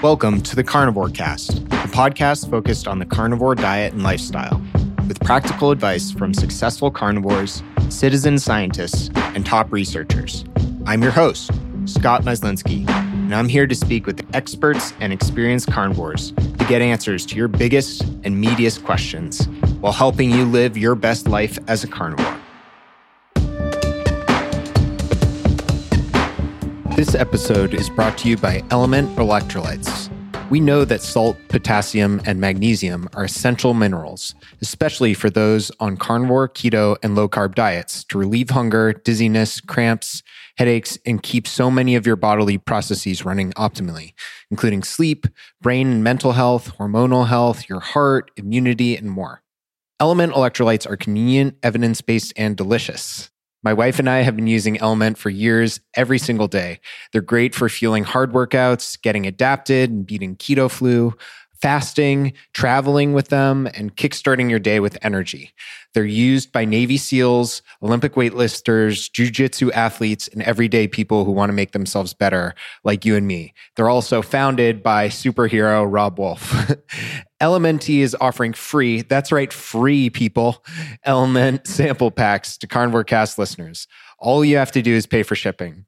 Welcome to the Carnivore Cast, a podcast focused on the carnivore diet and lifestyle, with practical advice from successful carnivores, citizen scientists, and top researchers. I'm your host, Scott Myslinski, and I'm here to speak with experts and experienced carnivores to get answers to your biggest and meatiest questions while helping you live your best life as a carnivore. This episode is brought to you by LMNT Electrolytes. We know that salt, potassium, and magnesium are essential minerals, especially for those on carnivore, keto, and low carb diets to relieve hunger, dizziness, cramps, headaches, and keep so many of your bodily processes running optimally, including sleep, brain and mental health, hormonal health, your heart, immunity, and more. LMNT electrolytes are convenient, evidence based, and delicious. My wife and I have been using LMNT for years, every single day. They're great for fueling hard workouts, getting adapted, and beating keto flu, fasting, traveling with them, and kickstarting your day with energy. They're used by Navy SEALs, Olympic weightlifters, jujitsu athletes, and everyday people who want to make themselves better, like you and me. They're also founded by superhero Robb Wolf. LMNT is offering free, that's right, free people, LMNT sample packs to Carnivore Cast listeners. All you have to do is pay for shipping.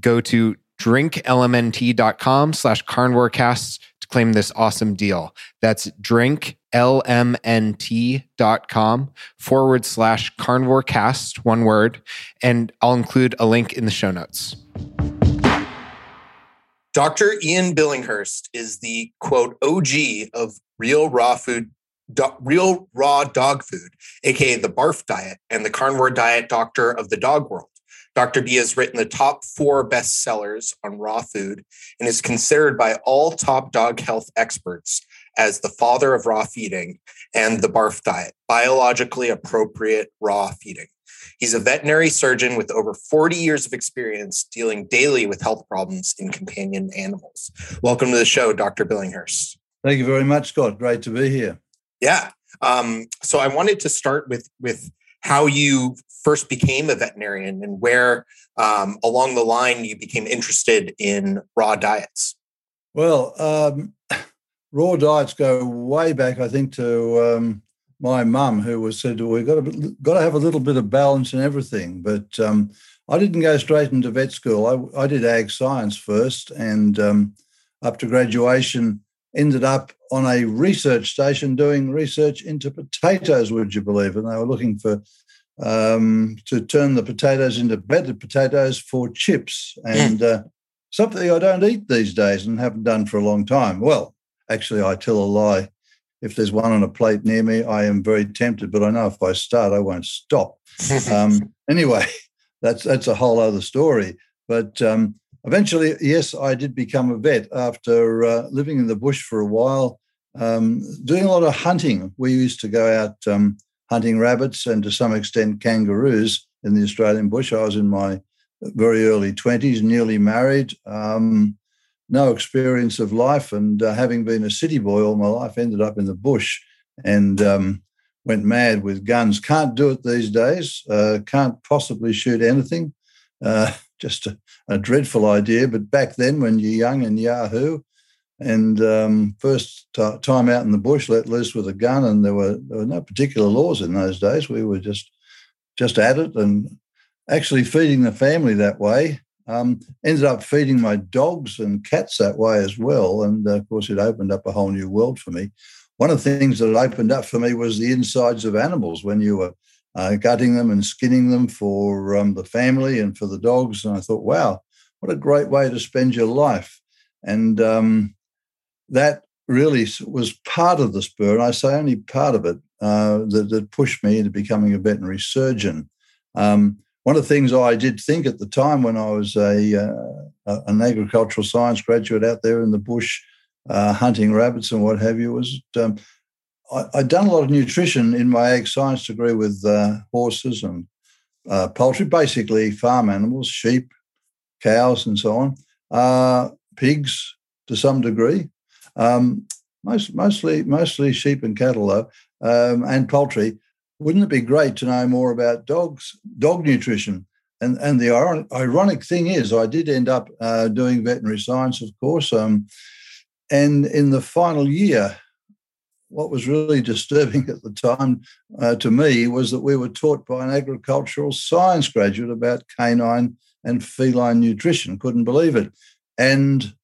Go to drinklmnt.com slash carnivorecast to claim this awesome deal. That's drinklmnt.com forward slash carnivorecast, one word, and I'll include a link in the show notes. Dr. Ian Billinghurst is the quote OG of real raw food, do, real raw dog food, aka the barf diet, and the carnivore diet doctor of the dog world. Dr. B has written the top four bestsellers on raw food and is considered by all top dog health experts as the father of raw feeding and the barf diet, biologically appropriate raw feeding. He's a veterinary surgeon with over 40 years of experience dealing daily with health problems in companion animals. Welcome to the show, Dr. Billinghurst. Thank you very much, Scott. Great to be here. Yeah. Um, so I wanted to start with with how you first became a veterinarian and where um, along the line you became interested in raw diets. Well, um, raw diets go way back, I think, to um, my mum, who was said, "We've got to got to have a little bit of balance in everything." But um, I didn't go straight into vet school. I, I did ag science first, and um, up to graduation, ended up on a research station doing research into potatoes. Would you believe? And they were looking for um, to turn the potatoes into better potatoes for chips, and uh, something I don't eat these days and haven't done for a long time. Well, actually, I tell a lie. If there's one on a plate near me, I am very tempted, but I know if I start, I won't stop. um, anyway, that's that's a whole other story. But um, eventually, yes, I did become a vet after uh, living in the bush for a while, um, doing a lot of hunting. We used to go out um, hunting rabbits and to some extent kangaroos in the Australian bush. I was in my very early 20s, nearly married, um, no experience of life, and uh, having been a city boy all my life, ended up in the bush and um, went mad with guns. Can't do it these days, uh, can't possibly shoot anything. Uh, just a, a, dreadful idea. But back then, when you're young and Yahoo, and um, first t- time out in the bush, let loose with a gun, and there were there were no particular laws in those days. We were just just at it, and actually feeding the family that way. Um, ended up feeding my dogs and cats that way as well, and uh, of course, it opened up a whole new world for me. One of the things that opened up for me was the insides of animals when you were uh, gutting them and skinning them for um, the family and for the dogs. And I thought, wow, what a great way to spend your life. And um, that really was part of the spur, and I say only part of it, uh, that, that, pushed me into becoming a veterinary surgeon. Um, one of the things I did think at the time when I was a, uh, an agricultural science graduate out there in the bush uh, hunting rabbits and what have you was um, I, had done a lot of nutrition in my ag science degree with uh, horses and uh, poultry, basically farm animals, sheep, cows, and so on, uh, pigs to some degree. Um, most, mostly, mostly sheep and cattle though, um, and poultry. Wouldn't it be great to know more about dogs, dog nutrition? And and the ironic, thing is, I did end up uh, doing veterinary science, of course. Um, and in the final year, what was really disturbing at the time uh, to me was that we were taught by an agricultural science graduate about canine and feline nutrition. Couldn't believe it. And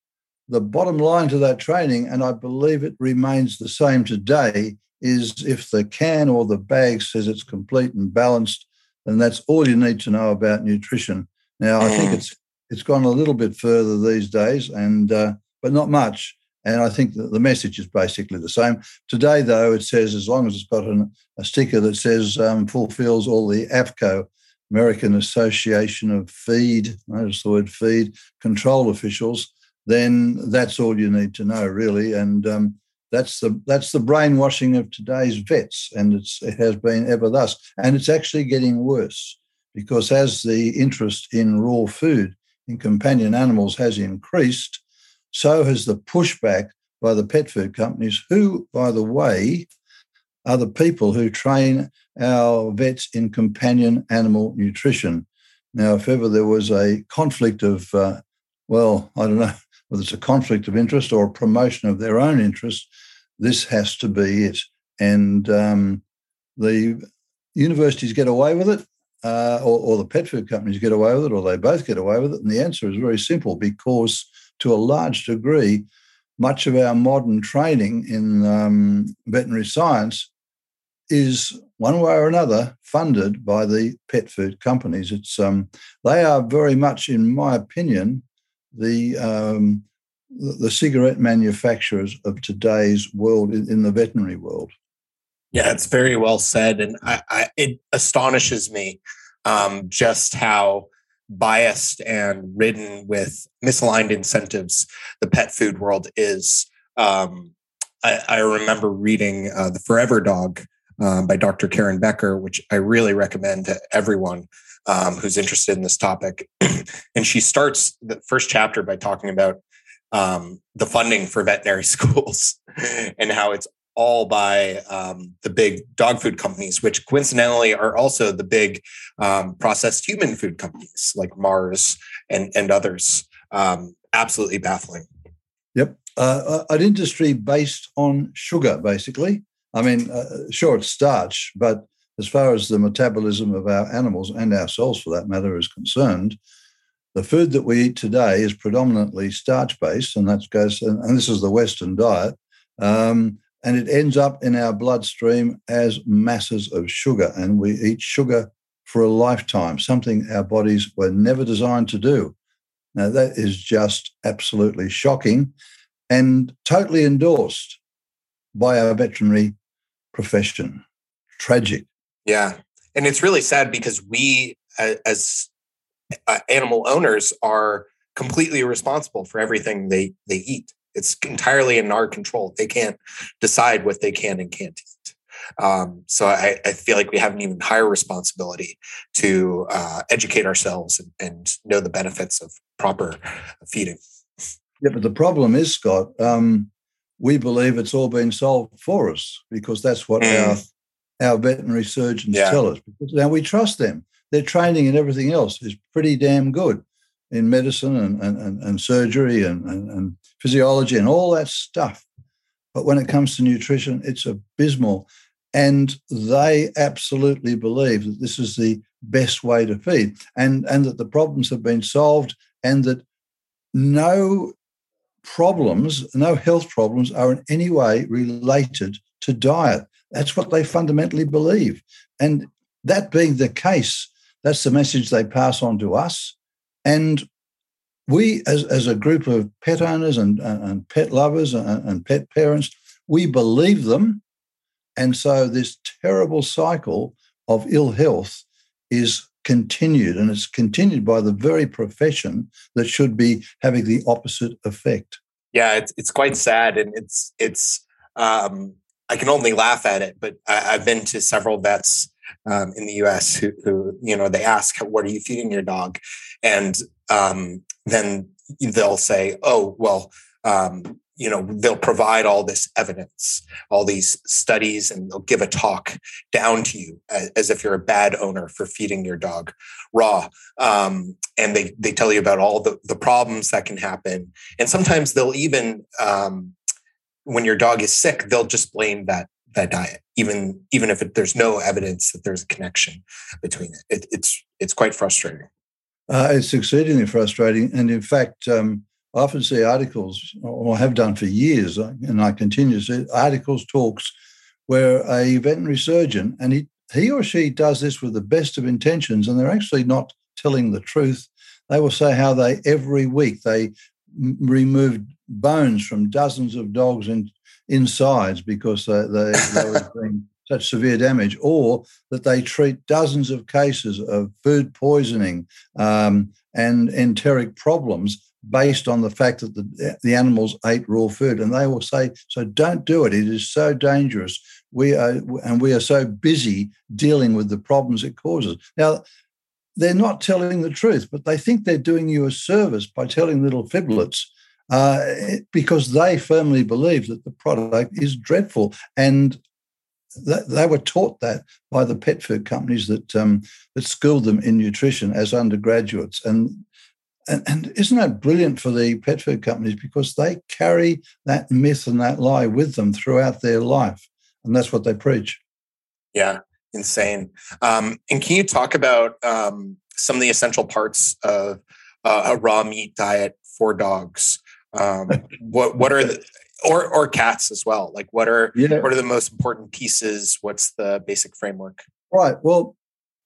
the bottom line to that training, and I believe it remains the same today, is if the can or the bag says it's complete and balanced, then that's all you need to know about nutrition. Now, I think mm. it's it's gone a little bit further these days, and uh, but not much. And I think that the message is basically the same. Today, though, it says as long as it's got an, a sticker that says um, fulfills all the AAFCO, American Association of Feed, notice the word feed, control officials, then that's all you need to know, really. And um, that's the that's the brainwashing of today's vets, and it's it has been ever thus. And it's actually getting worse because as the interest in raw food in companion animals has increased, so has the pushback by the pet food companies, who, by the way, are the people who train our vets in companion animal nutrition. Now, if ever there was a conflict of, uh, well, I don't know whether it's a conflict of interest or a promotion of their own interest, this has to be it. And um, the universities get away with it, uh, or, or the pet food companies get away with it, or they both get away with it. And the answer is very simple because to a large degree, much of our modern training in um, veterinary science is one way or another funded by the pet food companies. It's um, they are very much, in my opinion, the um, the cigarette manufacturers of today's world in, the veterinary world. Yeah, it's very well said, and I, I, it astonishes me um, just how biased and ridden with misaligned incentives the pet food world is. Um, I, I, remember reading uh, The Forever Dog um, by Dr. Karen Becker, which I really recommend to everyone um, who's interested in this topic. and she starts the first chapter by talking about um, the funding for veterinary schools and how it's all by um, the big dog food companies, which coincidentally are also the big um, processed human food companies like Mars and, and others. Um, absolutely baffling. Yep. Uh, uh, an industry based on sugar, basically. I mean, uh, sure, it's starch, but as far as the metabolism of our animals and ourselves, for that matter, is concerned, the food that we eat today is predominantly starch based, and that goes, and, and this is the Western diet. Um, and it ends up in our bloodstream as masses of sugar. And we eat sugar for a lifetime, something our bodies were never designed to do. Now, that is just absolutely shocking and totally endorsed by our veterinary profession. Tragic. Yeah. And it's really sad because we, as uh, animal owners, are completely responsible for everything they, they eat. It's entirely in our control. They can't decide what they can and can't eat. Um, so I, I, feel like we have an even higher responsibility to uh, educate ourselves and, and, know the benefits of proper feeding. Yeah, but the problem is, Scott, um, we believe it's all been solved for us because that's what mm. our our veterinary surgeons yeah. tell us. Because now we trust them. Their training and everything else is pretty damn good in medicine and, and, and, surgery and, and, and physiology and all that stuff. But when it comes to nutrition, it's abysmal. And they absolutely believe that this is the best way to feed and, and that the problems have been solved and that no problems, no health problems are in any way related to diet. That's what they fundamentally believe. And that being the case, that's the message they pass on to us. And we, as, as a group of pet owners and, and pet lovers and, and pet parents, we believe them. And so this terrible cycle of ill health is continued, and it's continued by the very profession that should be having the opposite effect. Yeah, it's it's quite sad, and it's it's um, I can only laugh at it. But I, have been to several vets um, in the U.S. Who, who, you know they ask, "What are you feeding your dog?" and um, then they'll say, "Oh, well, um, you know they'll provide all this evidence all these studies and they'll give a talk down to you as, as if you're a bad owner for feeding your dog raw um, and they they tell you about all the, the problems that can happen and sometimes they'll even um, when your dog is sick they'll just blame that that diet even even if it, there's no evidence that there's a connection between it, it it's it's quite frustrating. Uh, it's exceedingly frustrating. And in fact um, I often see articles, or have done for years, uh, and I continue to see articles, talks, where a veterinary surgeon, and he, he or she does this with the best of intentions, and they're actually not telling the truth. They will say how they, every week, they removed bones from dozens of dogs in, insides because they, they, they were being such severe damage, or that they treat dozens of cases of food poisoning um, and enteric problems based on the fact that the, the animals ate raw food. And they will say, so don't do it. It is so dangerous. We are, and we are so busy dealing with the problems it causes. Now, they're not telling the truth, but they think they're doing you a service by telling little fiblets uh, because they firmly believe that the product is dreadful. And they were taught that by the pet food companies that um, that schooled them in nutrition as undergraduates, and and, and isn't that brilliant for the pet food companies because they carry that myth and that lie with them throughout their life, and that's what they preach. Yeah, insane. Um, and can you talk about um, some of the essential parts of uh, a raw meat diet for dogs? Um, what what are the or or cats as well? Like what are yeah. what are the most important pieces? What's the basic framework? Right. Well,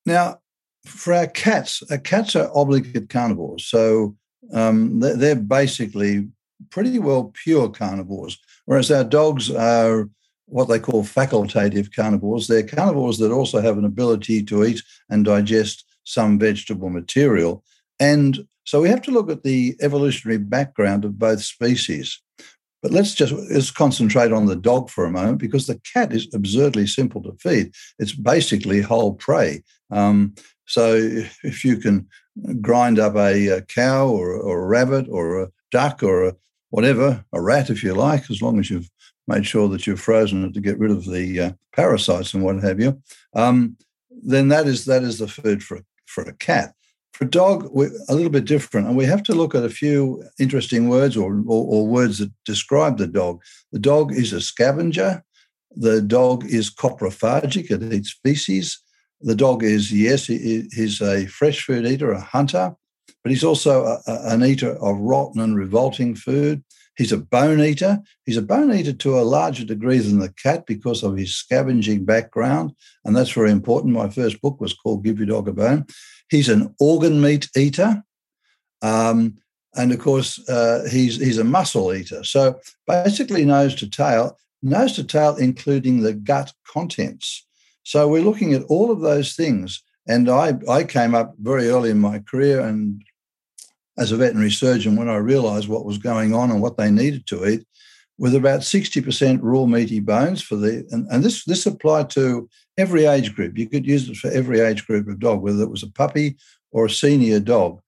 now for our cats, our cats are obligate carnivores. So um, they're basically pretty well pure carnivores, whereas our dogs are what they call facultative carnivores. They're carnivores that also have an ability to eat and digest some vegetable material. And so we have to look at the evolutionary background of both species. But let's just let's concentrate on the dog for a moment because the cat is absurdly simple to feed. It's basically whole prey. Um, so if you can grind up a, a cow or, or, a rabbit or a duck or a whatever, a rat if you like, as long as you've made sure that you've frozen it to get rid of the uh, parasites and what have you, um, then that is that is the food for for a cat. For dog, we're a little bit different, and we have to look at a few interesting words or, or, or word that describe the dog. The dog is a scavenger. The dog is coprophagic; it eats feces. The dog is, yes, he, he's a fresh food eater, a hunter, but he's also a, a, an eater of rotten and revolting food. He's a bone eater. He's a bone eater to a larger degree than the cat because of his scavenging background. And that's very important. My first book was called Give Your Dog a Bone. He's an organ meat eater. Um, and of course, uh, he's, he's a muscle eater. So basically, nose to tail, nose to tail, including the gut contents. So we're looking at all of those things. And I, I came up very early in my career and as a veterinary surgeon when I realized what was going on and what they needed to eat with about 60% raw meaty bones for the and, and this this applied to every age group. You could use it for every age group of dog, whether it was a puppy or a senior dog.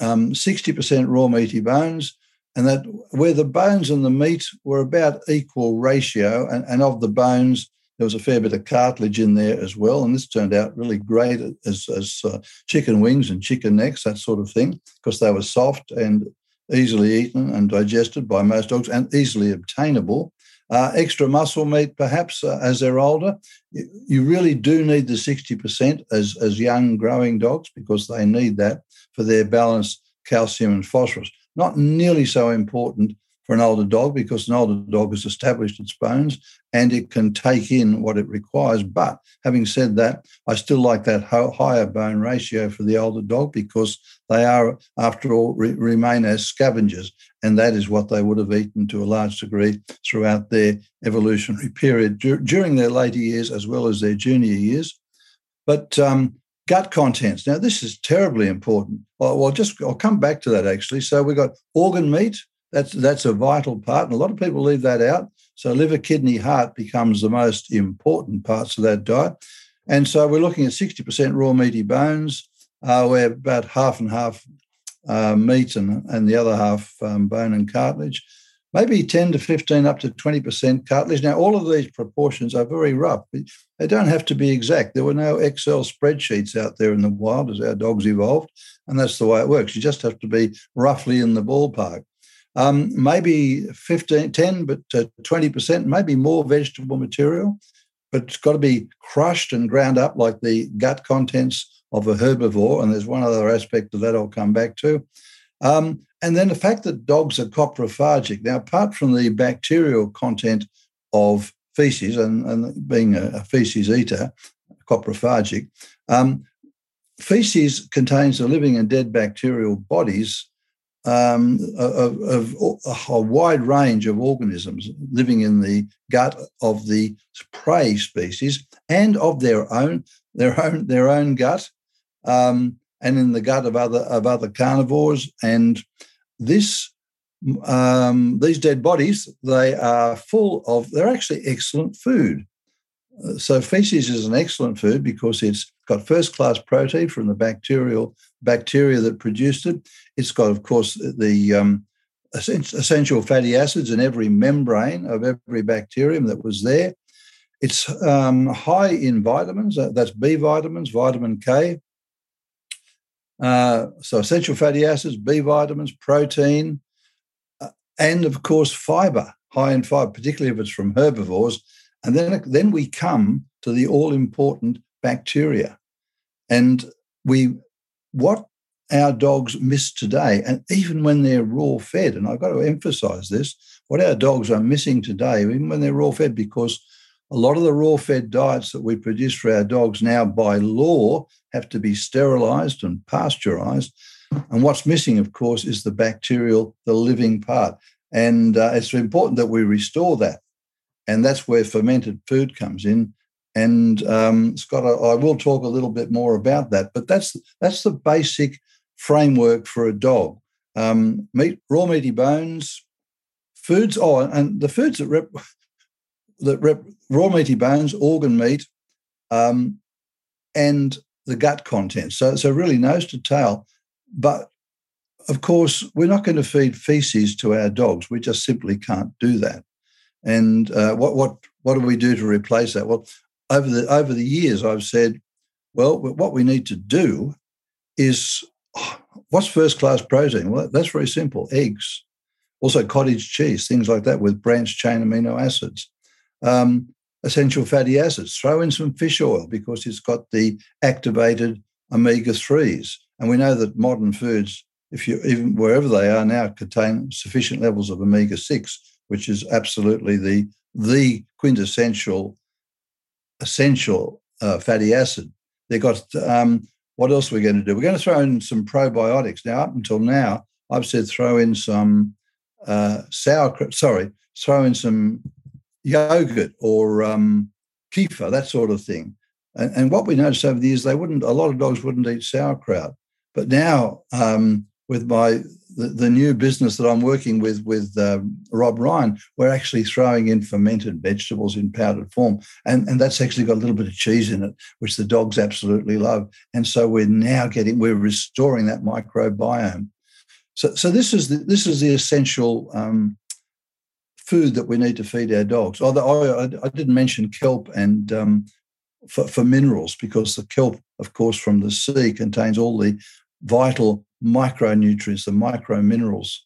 Um, 60% raw meaty bones, and that where the bones and the meat were about equal ratio, and, and of the bones, there was a fair bit of cartilage in there as well, and this turned out really great as, as uh, chicken wings and chicken necks, that sort of thing, because they were soft and easily eaten and digested by most dogs and easily obtainable. Uh, extra muscle meat, perhaps, uh, as they're older. You really do need the 60% as, as young growing dogs because they need that for their balanced calcium and phosphorus. Not nearly so important for an older dog because an older dog has established its bones and it can take in what it requires. But having said that, I still like that higher bone ratio for the older dog because they are, after all, re- remain as scavengers. And that is what they would have eaten to a large degree throughout their evolutionary period dur- during their later years as well as their junior years. But um, gut contents. Now, this is terribly important. Well, well, just I'll come back to that actually. So we've got organ meat, that's that's a vital part, and a lot of people leave that out. So liver, kidney, heart becomes the most important parts of that diet. And so we're looking at 60% raw meaty bones, uh, where about half and half uh, meat and, and the other half um, bone and cartilage. maybe 10 to 15 up to 20% cartilage. Now, all of these proportions are very rough. They don't have to be exact. There were no Excel spreadsheets out there in the wild as our dogs evolved, and that's the way it works. You just have to be roughly in the ballpark. Um, maybe 15, 10, but uh, 20%, maybe more vegetable material, but it's got to be crushed and ground up like the gut contents of a herbivore. And there's one other aspect of that I'll come back to. Um, and then the fact that dogs are coprophagic. Now, apart from the bacterial content of feces and, and being a, a, feces eater, coprophagic, um, feces contains the living and dead bacterial bodies um, of, of, a wide range of organisms living in the gut of the prey species and of their own their own their own gut um, and in the gut of other of other carnivores. And this um, these dead bodies they are full of they're actually excellent food. Uh, so feces is an excellent food because it's got first class protein from the bacterial bacteria that produced it. It's got, of course, the um, essential fatty acids in every membrane of every bacterium that was there. It's um, high in vitamins. That's B vitamins, vitamin K, uh, so essential fatty acids, B vitamins, protein, uh, and of course fiber, high in fiber, particularly if it's from herbivores. And then, then we come to the all important bacteria. And we, what our dogs miss today, and even when they're raw fed, and I've got to emphasize this, what our dogs are missing today, even when they're raw fed, because a lot of the raw fed diets that we produce for our dogs now by law have to be sterilized and pasteurized. And what's missing, of course, is the bacterial, the living part. And uh, it's important that we restore that. And that's where fermented food comes in. And um, Scott, I, I will talk a little bit more about that, but that's that's the basic framework for a dog. Um, meat, raw meaty bones, foods. Oh, and the foods that rep, that rep, raw meaty bones, organ meat, um, and the gut content. So, so really nose to tail. But of course, we're not going to feed feces to our dogs. We just simply can't do that. And uh, what what what do we do to replace that? Well, over the over the years, I've said, well, what we need to do is what's first class protein? Well, that's very simple: eggs, also cottage cheese, things like that with branched chain amino acids um, essential fatty acids. Throw in some fish oil because it's got the activated omega 3s. And we know that modern foods, if you even wherever they are now, contain sufficient levels of omega 6, which is absolutely the, the quintessential essential uh, fatty acid. They've got um, what else are we going to do? We're going to throw in some probiotics. Now, up until now, I've said throw in some uh, sauerkraut, sorry, throw in some yogurt or um, kefir, that sort of thing. And, and, what we noticed over the years, they wouldn't. A lot of dogs wouldn't eat sauerkraut. But now, um, with my the, the, new business that I'm working with with uh, Rob Ryan, we're actually throwing in fermented vegetables in powdered form, and and that's actually got a little bit of cheese in it, which the dogs absolutely love. And so we're now getting we're restoring that microbiome. So so this is the, this is the essential um, food that we need to feed our dogs. Although I, I didn't mention kelp and um, for, for, minerals because the kelp, of course, from the sea contains all the vital micronutrients, the micro minerals.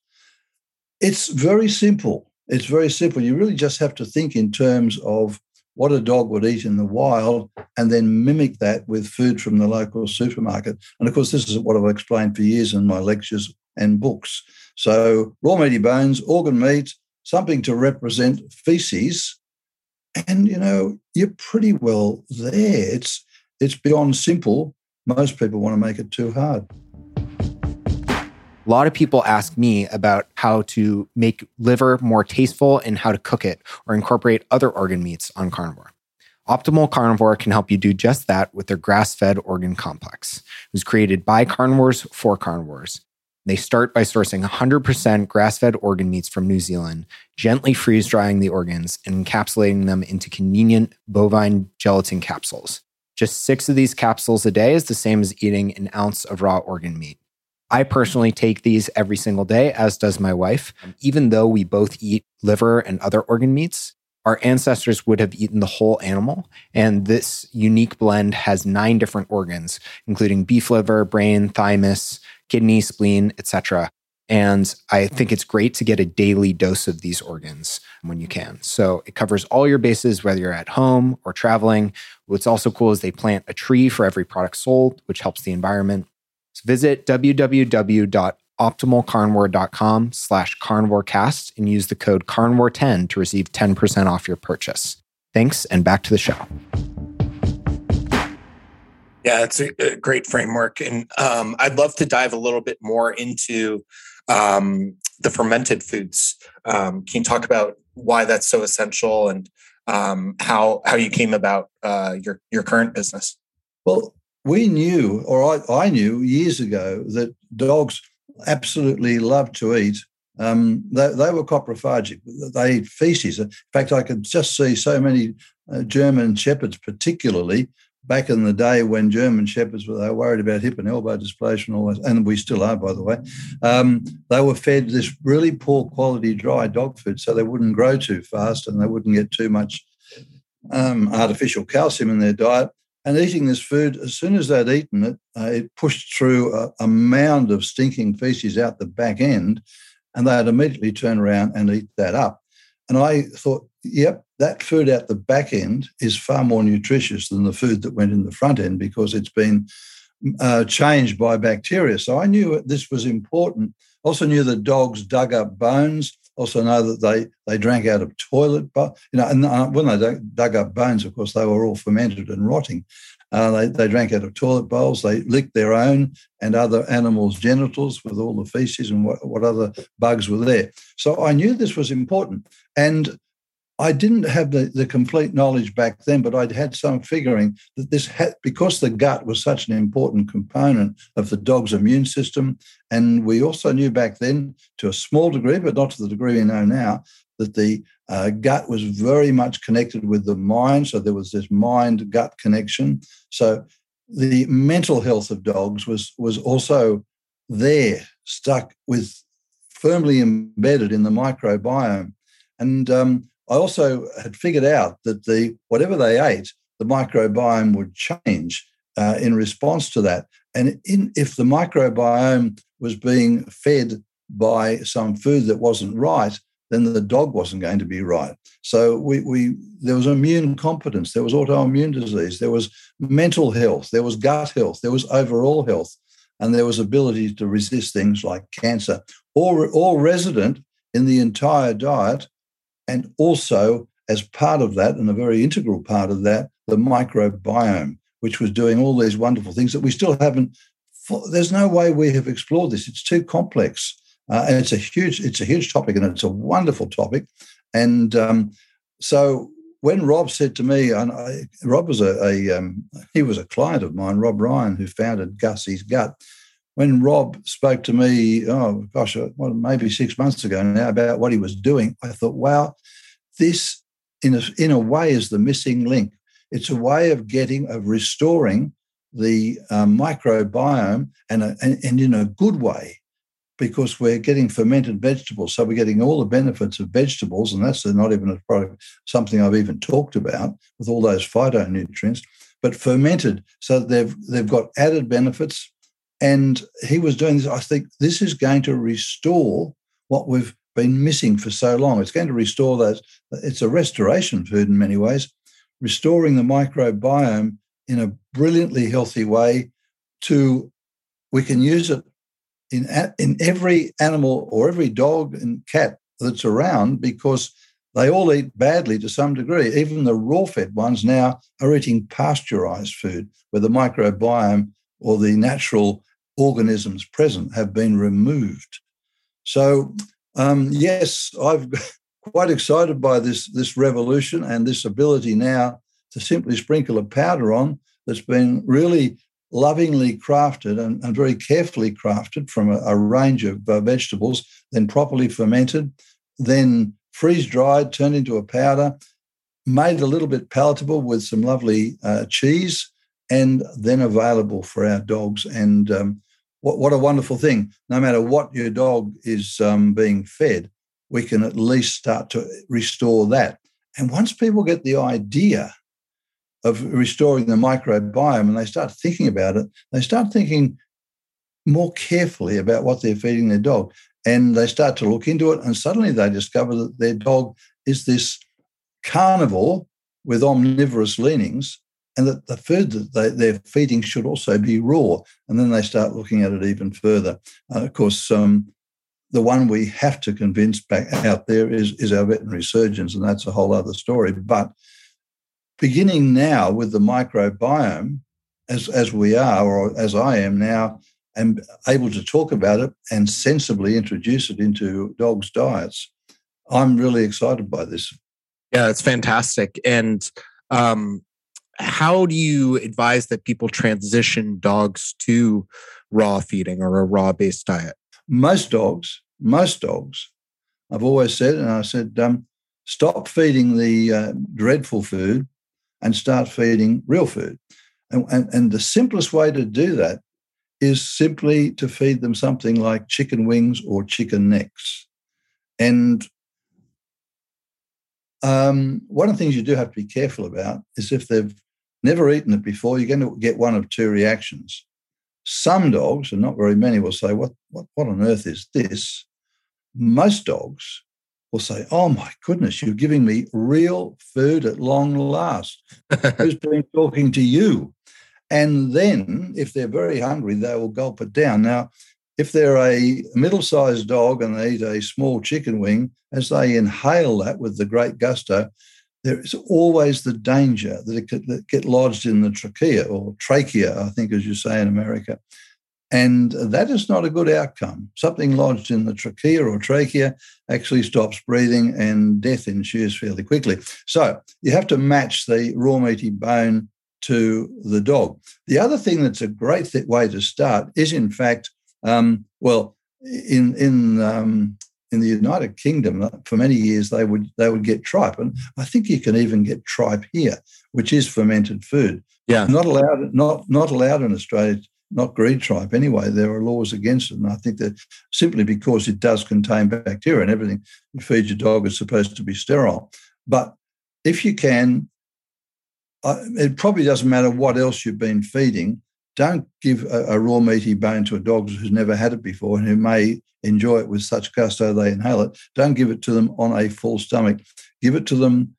It's very simple. It's very simple. You really just have to think in terms of what a dog would eat in the wild and then mimic that with food from the local supermarket. And of course, this is what I've explained for years in my lectures and books. So, raw meaty bones, organ meat, something to represent feces, and you know you're pretty well there. It's it's beyond simple. Most people want to make it too hard. A lot of people ask me about how to make liver more tasteful and how to cook it or incorporate other organ meats on carnivore. Optimal Carnivore can help you do just that with their grass fed organ complex. It was created by carnivores for carnivores. They start by sourcing 100% grass fed organ meats from New Zealand, gently freeze drying the organs, and encapsulating them into convenient bovine gelatin capsules. Just six of these capsules a day is the same as eating an ounce of raw organ meat. I personally take these every single day, as does my wife. Even though we both eat liver and other organ meats, our ancestors would have eaten the whole animal. And this unique blend has nine different organs, including beef liver, brain, thymus, kidney, spleen, etc. And I think it's great to get a daily dose of these organs when you can. So it covers all your bases, whether you're at home or traveling. What's also cool is they plant a tree for every product sold, which helps the environment. So visit www.optimalcarnivore.com slash carnivorecast and use the code carnivore10 to receive 10% off your purchase. Thanks, and back to the show. Yeah, it's a, great framework. And um, I'd love to dive a little bit more into um, the fermented foods. Um, can you talk about why that's so essential and um, how how you came about uh, your your current business? Well, we knew, or I, I knew years ago, that dogs absolutely love to eat. Um, they, they, were coprophagic. They eat feces. In fact, I could just see so many uh, German shepherds, particularly, back in the day when German shepherds were they were worried about hip and elbow dysplasia and all that, and we still are, by the way. Um, they were fed this really poor quality dry dog food, so they wouldn't grow too fast and they wouldn't get too much um, artificial calcium in their diet. And eating this food, as soon as they'd eaten it, uh, it pushed through a, a mound of stinking feces out the back end, and they'd immediately turn around and eat that up. And I thought, yep, that food at the back end is far more nutritious than the food that went in the front end because it's been uh, changed by bacteria. So I knew this was important. Also knew that dogs dug up bones. Also know that they they drank out of toilet, but you know, and uh, when they dug up bones, of course, they were all fermented and rotting. Uh, they, they drank out of toilet bowls. They licked their own and other animals' genitals with all the feces and what, what other bugs were there. So I knew this was important. And I didn't have the, the complete knowledge back then, but I'd had some figuring that this had, because the gut was such an important component of the dog's immune system. And we also knew back then, to a small degree, but not to the degree we know now, that the uh, gut was very much connected with the mind. So there was this mind gut connection. So the mental health of dogs was, was also there, stuck with firmly embedded in the microbiome. And um, I also had figured out that the whatever they ate, the microbiome would change uh, in response to that. And in, if the microbiome was being fed by some food that wasn't right, then the dog wasn't going to be right. So we, we there was immune competence, there was autoimmune disease, there was mental health, there was gut health, there was overall health, and there was ability to resist things like cancer, all, all resident in the entire diet and also, as part of that, and a very integral part of that, the microbiome, which was doing all these wonderful things that we still haven't. There's no way we have explored this. It's too complex, uh, and it's a huge, it's a huge topic, and it's a wonderful topic. And um, so, when Rob said to me, and I, Rob was a, a um, he was a client of mine, Rob Ryan, who founded Gussie's Gut when Rob spoke to me, oh gosh, uh, well, maybe six months ago now about what he was doing, I thought, wow, this in a, in a way is the missing link. It's a way of getting, of restoring the um, microbiome and, a, and, and in a good way because we're getting fermented vegetables. So we're getting all the benefits of vegetables, and that's not even a product, something I've even talked about with all those phytonutrients, but fermented. So they've they've got added benefits and he was doing this. I think this is going to restore what we've been missing for so long. It's going to restore those. It's a restoration food in many ways, restoring the microbiome in a brilliantly healthy way. To we can use it in in every animal or every dog and cat that's around because they all eat badly to some degree. Even the raw fed ones now are eating pasteurized food where the microbiome or the natural organisms present have been removed. So, um, yes, I'm quite excited by this, this revolution and this ability now to simply sprinkle a powder on that's been really lovingly crafted and, and very carefully crafted from a, a range of uh, vegetables, then properly fermented, then freeze dried, turned into a powder, made a little bit palatable with some lovely uh, cheese, and then available for our dogs. And um, what, what a wonderful thing. No matter what your dog is um, being fed, we can at least start to restore that. And once people get the idea of restoring the microbiome and they start thinking about it, they start thinking more carefully about what they're feeding their dog. And they start to look into it, and suddenly they discover that their dog is this carnivore with omnivorous leanings, and that the food that they, they're feeding should also be raw. And then they start looking at it even further. Uh, of course, um, the one we have to convince back out there is, is our veterinary surgeons, and that's a whole other story. But beginning now with the microbiome, as, as we are, or as I am now, and able to talk about it and sensibly introduce it into dogs' diets, I'm really excited by this. Yeah, it's fantastic. And um, how do you advise that people transition dogs to raw feeding or a raw based diet? Most dogs, most dogs, I've always said, and I said, um, stop feeding the uh, dreadful food and start feeding real food. And, and, and the simplest way to do that is simply to feed them something like chicken wings or chicken necks. And um, one of the things you do have to be careful about is if they've never eaten it before, you're going to get one of two reactions. Some dogs, and not very many, will say, What, what, what on earth is this? Most dogs will say, Oh my goodness, you're giving me real food at long last. Who's been talking to you? And then, if they're very hungry, they will gulp it down. Now, if they're a middle sized dog and they eat a small chicken wing, as they inhale that with the great gusto, there is always the danger that it could get lodged in the trachea or trachea, I think, as you say in America. And that is not a good outcome. Something lodged in the trachea or trachea actually stops breathing and death ensues fairly quickly. So you have to match the raw meaty bone to the dog. The other thing that's a great th- way to start is, in fact, um, well, in in um, in the United Kingdom, uh, for many years they would they would get tripe, and I think you can even get tripe here, which is fermented food. Yeah, not allowed not not allowed in Australia. Not green tripe anyway. There are laws against it, and I think that simply because it does contain bacteria and everything you feed your dog is supposed to be sterile. But if you can, it probably doesn't matter what else you've been feeding. Don't give a, a raw meaty bone to a dog who's never had it before and who may enjoy it with such gusto they inhale it. Don't give it to them on a full stomach. Give it to them,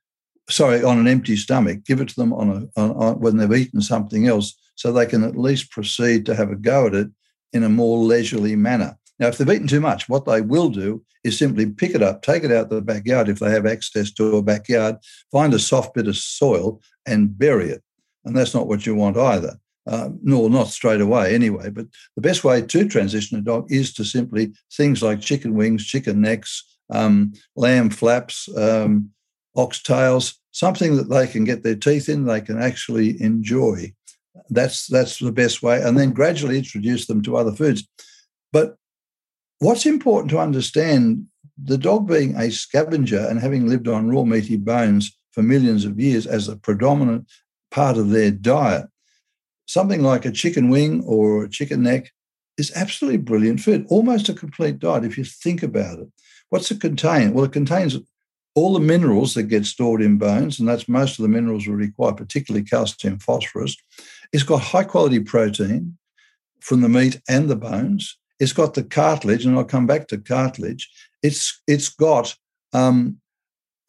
sorry, on an empty stomach. Give it to them on a on, on, when they've eaten something else, so they can at least proceed to have a go at it in a more leisurely manner. Now, if they've eaten too much, what they will do is simply pick it up, take it out the backyard if they have access to a backyard, find a soft bit of soil and bury it. And that's not what you want either uh, nor not straight away anyway. But the best way to transition a dog is to simply things like chicken wings, chicken necks, um, lamb flaps, um, oxtails, something that they can get their teeth in, they can actually enjoy. That's that's the best way, and then gradually introduce them to other foods. But what's important to understand: the dog being a scavenger and having lived on raw meaty bones for millions of years as a predominant part of their diet, something like a chicken wing or a chicken neck is absolutely brilliant food, almost a complete diet if you think about it. What's it contain? Well, it contains all the minerals that get stored in bones, and that's most of the minerals we require, particularly calcium, phosphorus. It's got high quality protein from the meat and the bones. It's got the cartilage, and I'll come back to cartilage. It's it's got um,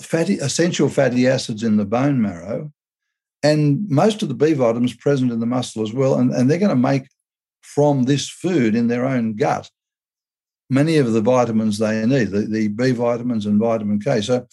fatty essential fatty acids in the bone marrow and most of the B vitamins present in the muscle as well. And, and they're going to make from this food in their own gut many of the vitamins they need, the, the B vitamins and vitamin K. So,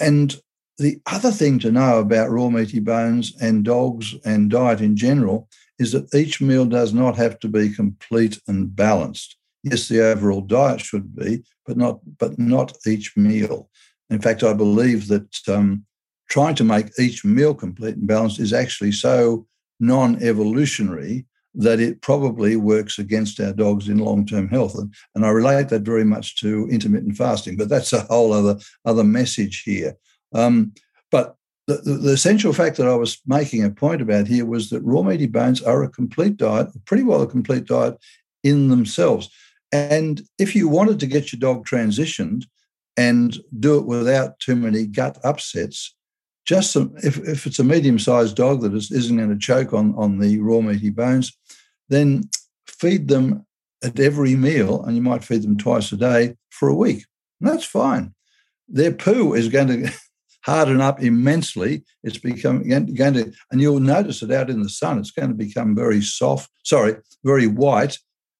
and the other thing to know about raw meaty bones and dogs and diet in general is that each meal does not have to be complete and balanced. Yes, the overall diet should be, but not but not each meal. In fact, I believe that um, trying to make each meal complete and balanced is actually so non evolutionary that it probably works against our dogs in long term health. And, and I relate that very much to intermittent fasting, but that's a whole other, other message here. Um, but the, the, the, essential fact that I was making a point about here was that raw meaty bones are a complete diet, pretty well a complete diet in themselves. And if you wanted to get your dog transitioned and do it without too many gut upsets, just some, if, if it's a medium sized dog that is, isn't going to choke on, on the raw meaty bones, then feed them at every meal, and you might feed them twice a day for a week. And that's fine. Their poo is going to harden up immensely. It's become going to, and you'll notice it out in the sun. It's going to become very soft, sorry, very white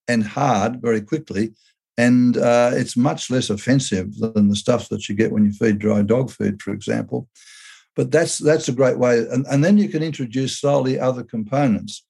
and hard very quickly. And uh, it's much less offensive than the stuff that you get when you feed dry dog food, for example. But that's that's a great way. And, and then you can introduce slowly other components.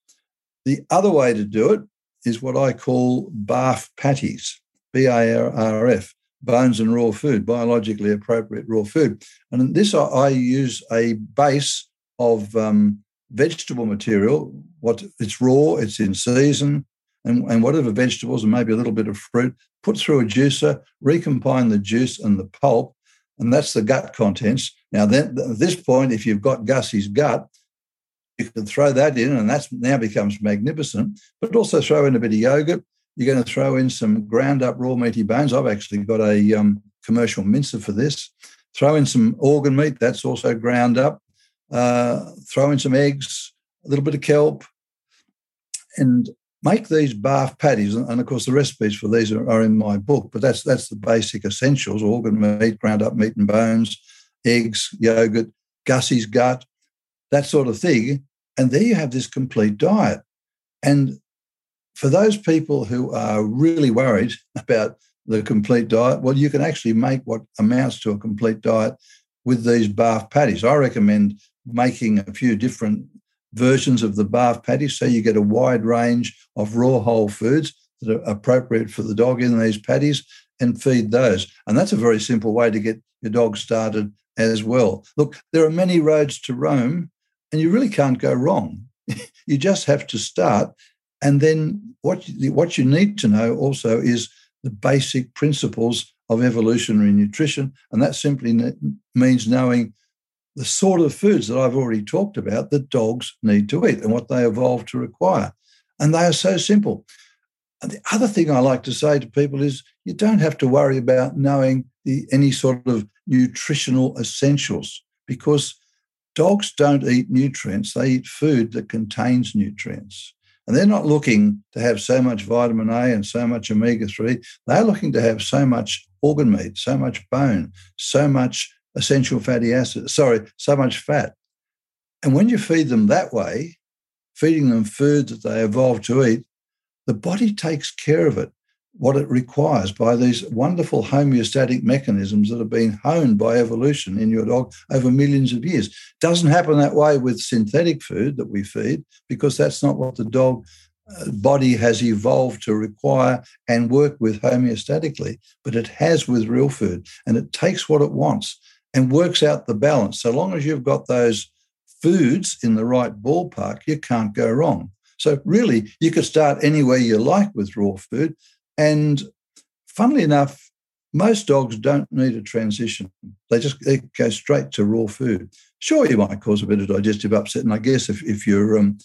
The other way to do it is what I call BARF patties, B A R F, bones and raw food, biologically appropriate raw food. And in this, I, use a base of um, vegetable material. What it's raw, it's in season, and, and whatever vegetables and maybe a little bit of fruit, put through a juicer, recombine the juice and the pulp, and that's the gut contents. Now, then, at this point, if you've got Gussie's gut, you can throw that in, and that now becomes magnificent. But also throw in a bit of yogurt. You're going to throw in some ground up raw meaty bones. I've actually got a um, commercial mincer for this. Throw in some organ meat. That's also ground up. Uh, throw in some eggs, a little bit of kelp, and make these BARF patties. And of course, the recipes for these are, are in my book. But that's that's the basic essentials: organ meat, ground up meat and bones, eggs, yogurt, Gussie's gut, that sort of thing. And there you have this complete diet. And for those people who are really worried about the complete diet, well, you can actually make what amounts to a complete diet with these BARF patties. I recommend making a few different versions of the BARF patties so you get a wide range of raw whole foods that are appropriate for the dog in these patties and feed those. And that's a very simple way to get your dog started as well. Look, there are many roads to Rome, and you really can't go wrong. you just have to start. And then what you, what you need to know also is the basic principles of evolutionary nutrition. And that simply means knowing the sort of foods that I've already talked about that dogs need to eat and what they evolved to require. And they are so simple. And the other thing I like to say to people is you don't have to worry about knowing the, any sort of nutritional essentials because Dogs don't eat nutrients, they eat food that contains nutrients. And they're not looking to have so much vitamin A and so much omega 3. They're looking to have so much organ meat, so much bone, so much essential fatty acids, sorry, so much fat. And when you feed them that way, feeding them food that they evolved to eat, the body takes care of it what it requires by these wonderful homeostatic mechanisms that have been honed by evolution in your dog over millions of years. Doesn't happen that way with synthetic food that we feed because that's not what the dog uh, body has evolved to require and work with homeostatically, but it has with real food and it takes what it wants and works out the balance. So long as you've got those foods in the right ballpark, you can't go wrong. So really, you could start anywhere you like with raw food, and funnily enough, most dogs don't need a transition. They just they go straight to raw food. Sure, you might cause a bit of digestive upset, and I guess if, if you're um,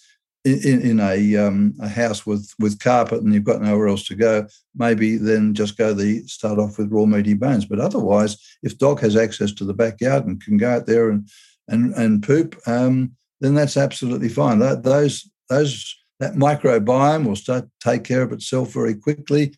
in, in a, um, a house with with carpet and you've got nowhere else to go, maybe then just go the start off with raw meaty bones. But otherwise, if dog has access to the backyard and can go out there and and and poop, um, then that's absolutely fine. That, those those that microbiome will start to take care of itself very quickly,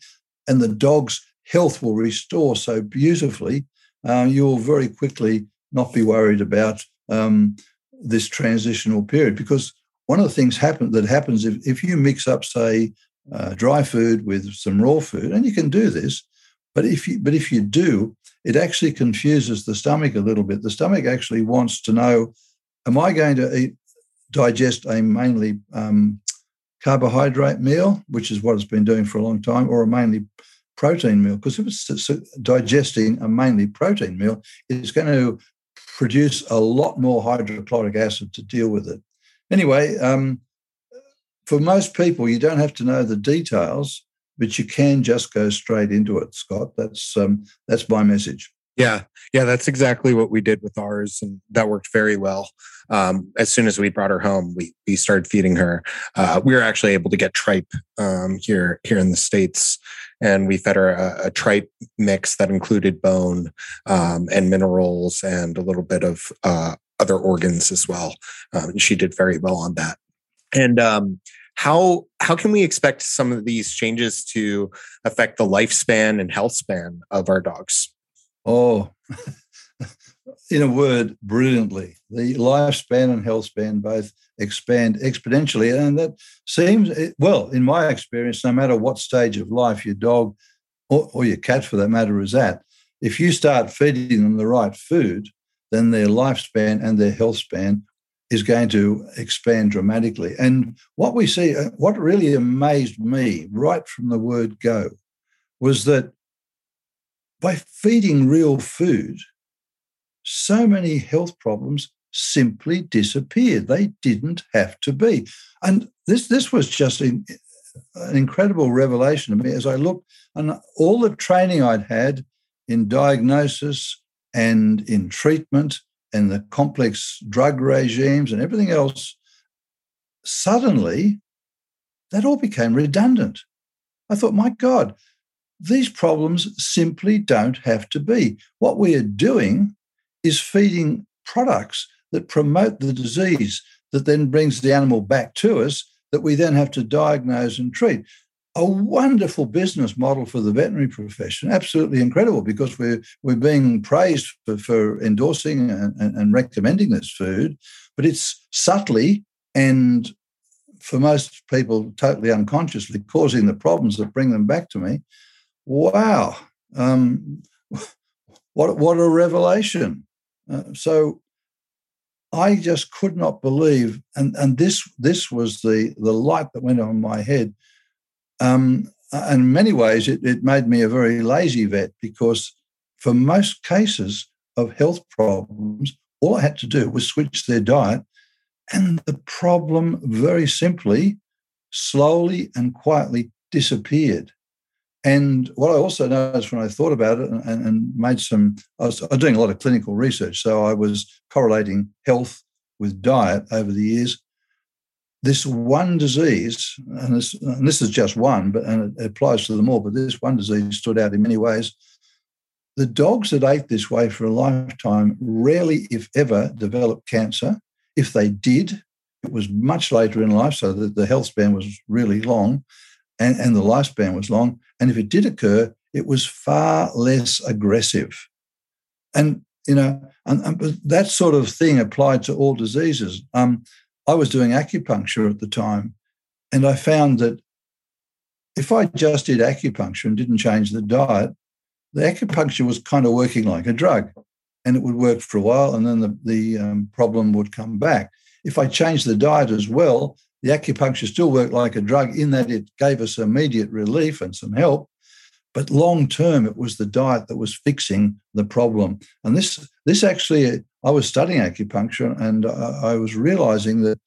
and the dog's health will restore so beautifully. Uh, you will very quickly not be worried about um, this transitional period because one of the things happen, that happens if, if you mix up, say, uh, dry food with some raw food, and you can do this, but if you but if you do, it actually confuses the stomach a little bit. The stomach actually wants to know: Am I going to eat digest a mainly um, carbohydrate meal, which is what it's been doing for a long time, or a mainly protein meal. Because if it's digesting a mainly protein meal, it's going to produce a lot more hydrochloric acid to deal with it. Anyway, um, for most people, you don't have to know the details, but you can just go straight into it, Scott. That's um, that's my message. Yeah, yeah, that's exactly what we did with ours, and that worked very well. Um, as soon as we brought her home, we we started feeding her. Uh, we were actually able to get tripe um, here here in the states, and we fed her a, a tripe mix that included bone um, and minerals and a little bit of uh, other organs as well. Um, she did very well on that. And um, how how can we expect some of these changes to affect the lifespan and health span of our dogs? Oh, in a word, brilliantly. The lifespan and health span both expand exponentially. And that seems, well, in my experience, no matter what stage of life your dog or, or your cat for that matter is at, if you start feeding them the right food, then their lifespan and their health span is going to expand dramatically. And what we see, uh, what really amazed me right from the word go was that by feeding real food, so many health problems simply disappeared. They didn't have to be. And this, this was just an, an incredible revelation to me as I looked and all the training I'd had in diagnosis and in treatment and the complex drug regimes and everything else, suddenly that all became redundant. I thought, my God, these problems simply don't have to be. What we are doing is feeding products that promote the disease that then brings the animal back to us that we then have to diagnose and treat. A wonderful business model for the veterinary profession, absolutely incredible because we're, we're being praised for, for endorsing and, and, and recommending this food, but it's subtly and for most people totally unconsciously causing the problems that bring them back to me wow, um, what what a revelation! Uh, so I just could not believe, and and this this was the the light that went on my head. Um, and in many ways, it, it made me a very lazy vet because for most cases of health problems, all I had to do was switch their diet, and the problem very simply, slowly and quietly disappeared. And what I also noticed when I thought about it and, and made some, I was, I was, doing a lot of clinical research. So I was correlating health with diet over the years. This one disease, and this, and this is just one, but and it applies to them all, but this one disease stood out in many ways. The dogs that ate this way for a lifetime rarely, if ever, developed cancer. If they did, it was much later in life, so that the health span was really long and, and the lifespan was long. And if it did occur, it was far less aggressive. And, you know, and, and that sort of thing applied to all diseases. Um, I was doing acupuncture at the time, and I found that if I just did acupuncture and didn't change the diet, the acupuncture was kind of working like a drug and it would work for a while and then the, the um, problem would come back. If I changed the diet as well, the acupuncture still worked like a drug in that it gave us immediate relief and some help. But long term, it was the diet that was fixing the problem. And this, this actually, I was studying acupuncture and I was realizing that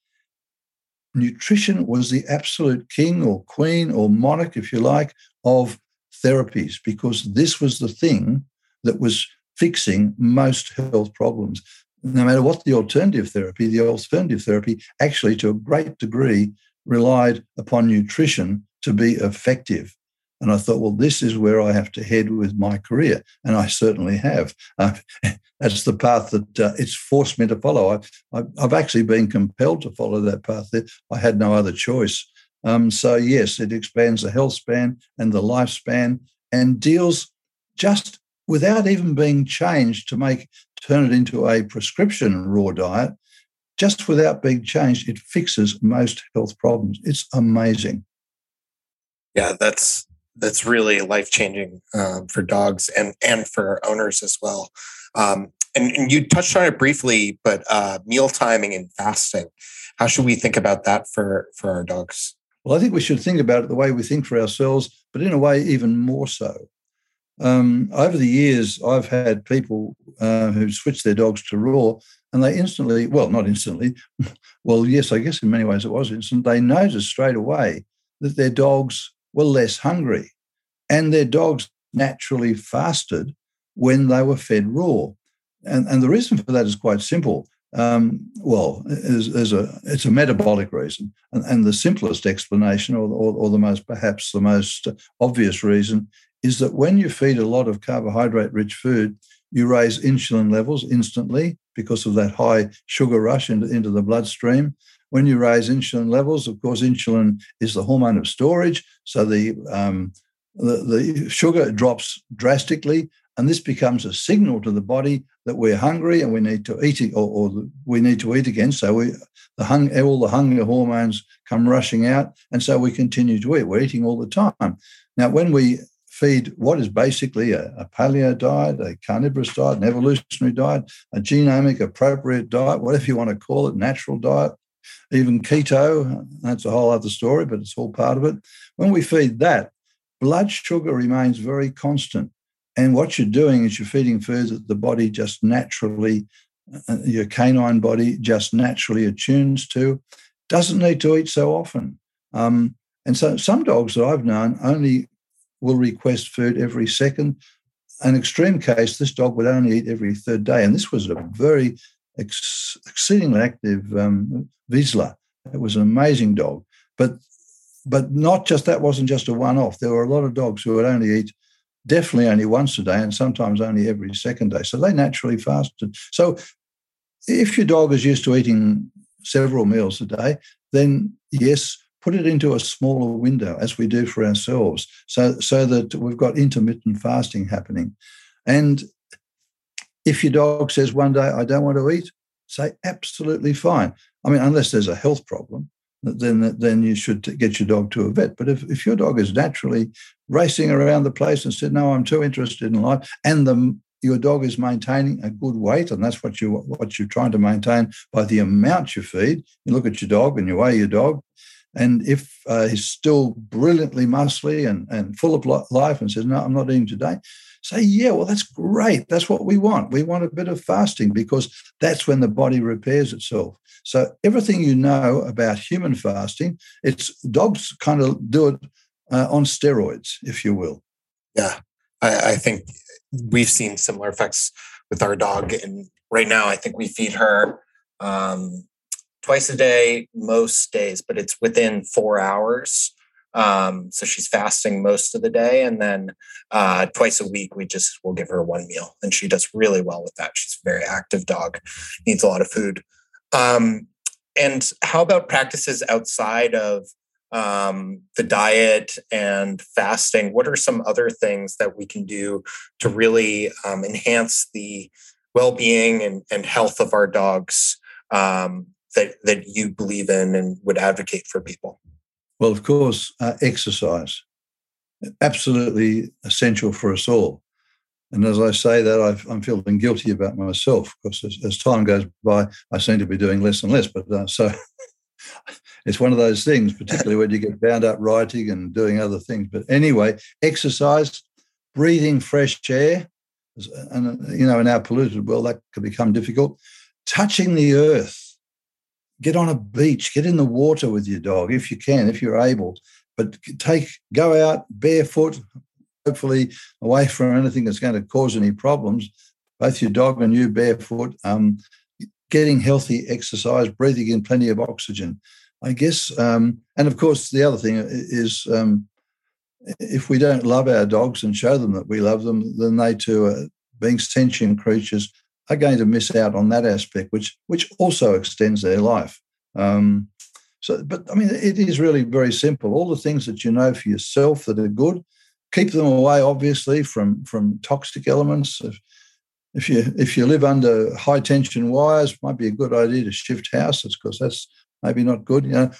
nutrition was the absolute king or queen or monarch, if you like, of therapies because this was the thing that was fixing most health problems no matter what the alternative therapy, the alternative therapy actually, to a great degree, relied upon nutrition to be effective. And I thought, well, this is where I have to head with my career. And I certainly have. Uh, that's the path that uh, it's forced me to follow. I, have actually been compelled to follow that path. There. I had no other choice. Um, so, yes, it expands the health span and the lifespan and deals just without even being changed to make turn it into a prescription raw diet, just without being changed, it fixes most health problems. It's amazing. Yeah, that's that's really life changing um, for dogs and and for owners as well. Um, and, and, you touched on it briefly, but uh, meal timing and fasting. How should we think about that for for our dogs? Well, I think we should think about it the way we think for ourselves, but in a way even more so. Um, over the years, I've had people uh, who switched their dogs to raw, and they instantly, well, not instantly, well, yes, I guess in many ways it was instant. They noticed straight away that their dogs were less hungry, and their dogs naturally fasted when they were fed raw. And, and the reason for that is quite simple. Um, well, is a, it's a metabolic reason. And, and the simplest explanation, or, or, or the most perhaps the most obvious reason, is that when you feed a lot of carbohydrate rich food, you raise insulin levels instantly because of that high sugar rush into, into the bloodstream. When you raise insulin levels, of course, insulin is the hormone of storage. So the, um, the, the sugar drops drastically, and this becomes a signal to the body that we're hungry and we need to eat or, or we need to eat again. So we, the hung, all the hunger hormones come rushing out, and so we continue to eat. We're eating all the time. Now, when we feed what is basically a, a, paleo diet, a carnivorous diet, an evolutionary diet, a genomic appropriate diet, whatever you want to call it, natural diet, even keto. That's a whole other story, but it's all part of it. When we feed that, blood sugar remains very constant. And what you're doing is you're feeding foods that the body just naturally, uh, your canine body just naturally attunes to, doesn't need to eat so often. Um, and so some dogs that I've known only will request food every second. An extreme case, this dog would only eat every third day. And this was a very ex- exceedingly active um, Vizsla. It was an amazing dog. But but not just that wasn't just a one-off. There were a lot of dogs who would only eat definitely only once a day and sometimes only every second day. So they naturally fasted. So if your dog is used to eating several meals a day, then yes, put it into a smaller window as we do for ourselves so, so that we've got intermittent fasting happening. And if your dog says one day, I don't want to eat, say absolutely fine. I mean, unless there's a health problem, then then you should get your dog to a vet. But if, if your dog is naturally racing around the place and said, "No, I'm too interested in life," and the your dog is maintaining a good weight, and that's what you what you're trying to maintain by the amount you feed. You look at your dog and you weigh your dog, and if uh, he's still brilliantly muscly and, and full of life and says, No, I'm not eating today, say, Yeah, well, that's great. That's what we want. We want a bit of fasting because that's when the body repairs itself. So, everything you know about human fasting, it's dogs kind of do it uh, on steroids, if you will. Yeah. I, I think we've seen similar effects with our dog. And right now, I think we feed her um, twice a day most days, but it's within four hours. Um, so she's fasting most of the day, and then uh, twice a week we just will give her one meal, and she does really well with that. She's a very active dog, needs a lot of food. Um, and how about practices outside of um, the diet and fasting? What are some other things that we can do to really um, enhance the well-being and, and health of our dogs um, that that you believe in and would advocate for people? Well, of course, uh, exercise, absolutely essential for us all. And as I say that, i am feeling guilty about myself because as, as, time goes by, I seem to be doing less and less. But uh, so it's one of those things, particularly when you get bound up writing and doing other things. But anyway, exercise, breathing fresh air, and you know, in our polluted world, that could become difficult. Touching the earth, get on a beach, get in the water with your dog if you can, if you're able. But take go out barefoot, hopefully away from anything that's going to cause any problems. Both your dog and you barefoot. Um, getting healthy exercise, breathing in plenty of oxygen. I guess, um, and of course, the other thing is um, if we don't love our dogs and show them that we love them, then they too are being sentient creatures are going to miss out on that aspect, which which also extends their life. Um, so, but I mean, it is really very simple. All the things that you know for yourself that are good, keep them away, obviously, from from toxic elements. If, if you if you live under high tension wires, might be a good idea to shift houses because that's maybe not good. You know,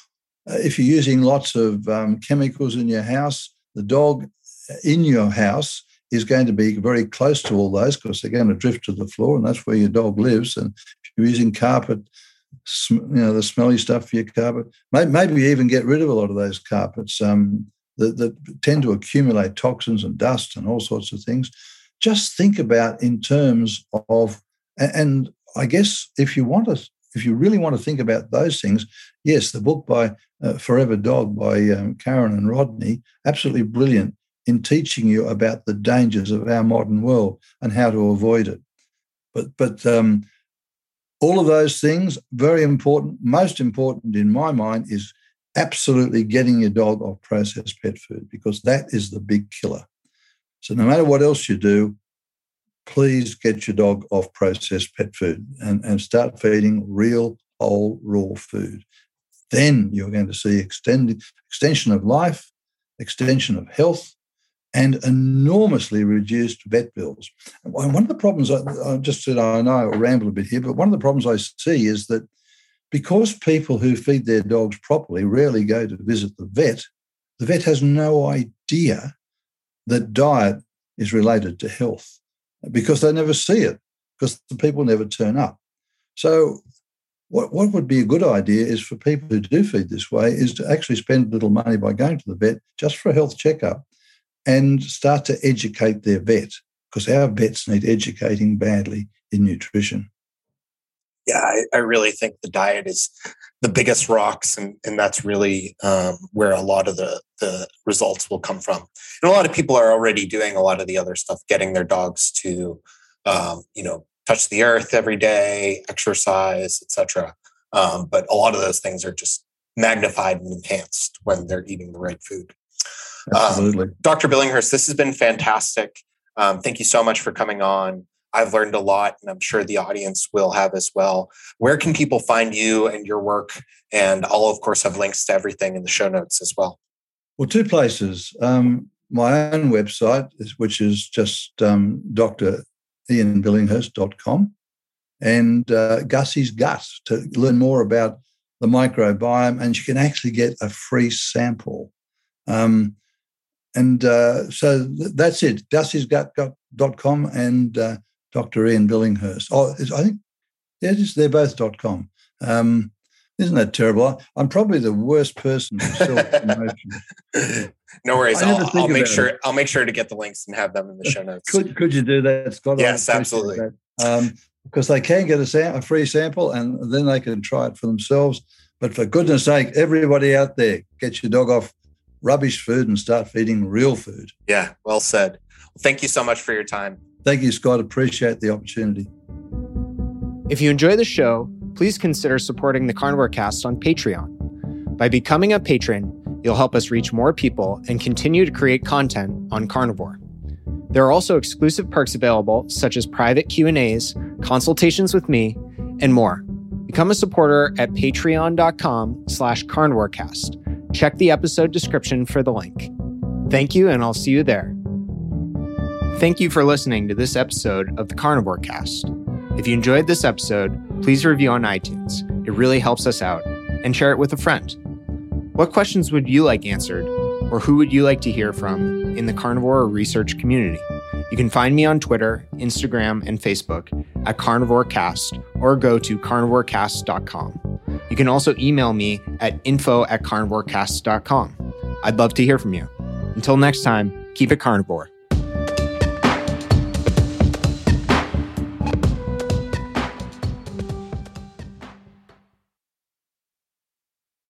if you're using lots of um, chemicals in your house, the dog in your house is going to be very close to all those because they're going to drift to the floor, and that's where your dog lives. And if you're using carpet, you know the smelly stuff for your carpet, maybe even get rid of a lot of those carpets um, that, that tend to accumulate toxins and dust and all sorts of things. Just think about in terms of, and I guess if you want to, if you really want to think about those things, yes, the book by uh, Forever Dog by um, Karen and Rodney, absolutely brilliant in teaching you about the dangers of our modern world and how to avoid it. But but um, all of those things very important. Most important in my mind is absolutely getting your dog off processed pet food because that is the big killer. So no matter what else you do, please get your dog off processed pet food and, and start feeding real whole raw food. Then you're going to see extended extension of life, extension of health, and enormously reduced vet bills. And one of the problems, I, I just said, I know I'll ramble a bit here, but one of the problems I see is that because people who feed their dogs properly rarely go to visit the vet, the vet has no idea that diet is related to health because they never see it, because the people never turn up. So, what, what would be a good idea is for people who do feed this way is to actually spend a little money by going to the vet just for a health checkup and start to educate their vet because our vets need educating badly in nutrition. Yeah, I, I really think the diet is the biggest rocks, and, and that's really um, where a lot of the, the results will come from. And a lot of people are already doing a lot of the other stuff, getting their dogs to, um, you know, touch the earth every day, exercise, etc. Um, but a lot of those things are just magnified and enhanced when they're eating the right food. Absolutely. Um, Dr. Billinghurst, this has been fantastic. Um, thank you so much for coming on. I've learned a lot, and I'm sure the audience will have as well. Where can people find you and your work? And I'll, of course, have links to everything in the show notes as well. Well, two places. Um, my own website, which is just um, drianbillinghurst.com, and uh, Gussie's Gut to learn more about the microbiome. And you can actually get a free sample. Um, and uh, so that's it. Gussie'sGut.com and uh, Dr. Ian Billinghurst. Oh, I think yeah, just, they're both .com. Um, isn't that terrible? I'm probably the worst person to self promotion. no worries. I'll, I'll make sure. It. I'll make sure to get the links and have them in the show notes. Could Could you do that, Scott? Yes, absolutely. Um, because they can get a, sam- a free sample and then they can try it for themselves. But for goodness sake, everybody out there, get your dog off rubbish food and start feeding real food. Yeah, well said. Well, thank you so much for your time. Thank you, Scott. Appreciate the opportunity. If you enjoy the show, please consider supporting the Carnivore Cast on Patreon. By becoming a patron, you'll help us reach more people and continue to create content on carnivore. There are also exclusive perks available, such as private Q&As, consultations with me, and more. Become a supporter at patreon.com slash carnivorecast Check the episode description for the link. Thank you, and I'll see you there. Thank you for listening to this episode of the Carnivore Cast. If you enjoyed this episode, please review on iTunes. It really helps us out, and share it with a friend. What questions would you like answered, or who would you like to hear from in the carnivore research community? You can find me on Twitter, Instagram, and Facebook at CarnivoreCast or go to carnivorecast.com. You can also email me at info at carnivorecast.com. I'd love to hear from you. Until next time, keep it carnivore.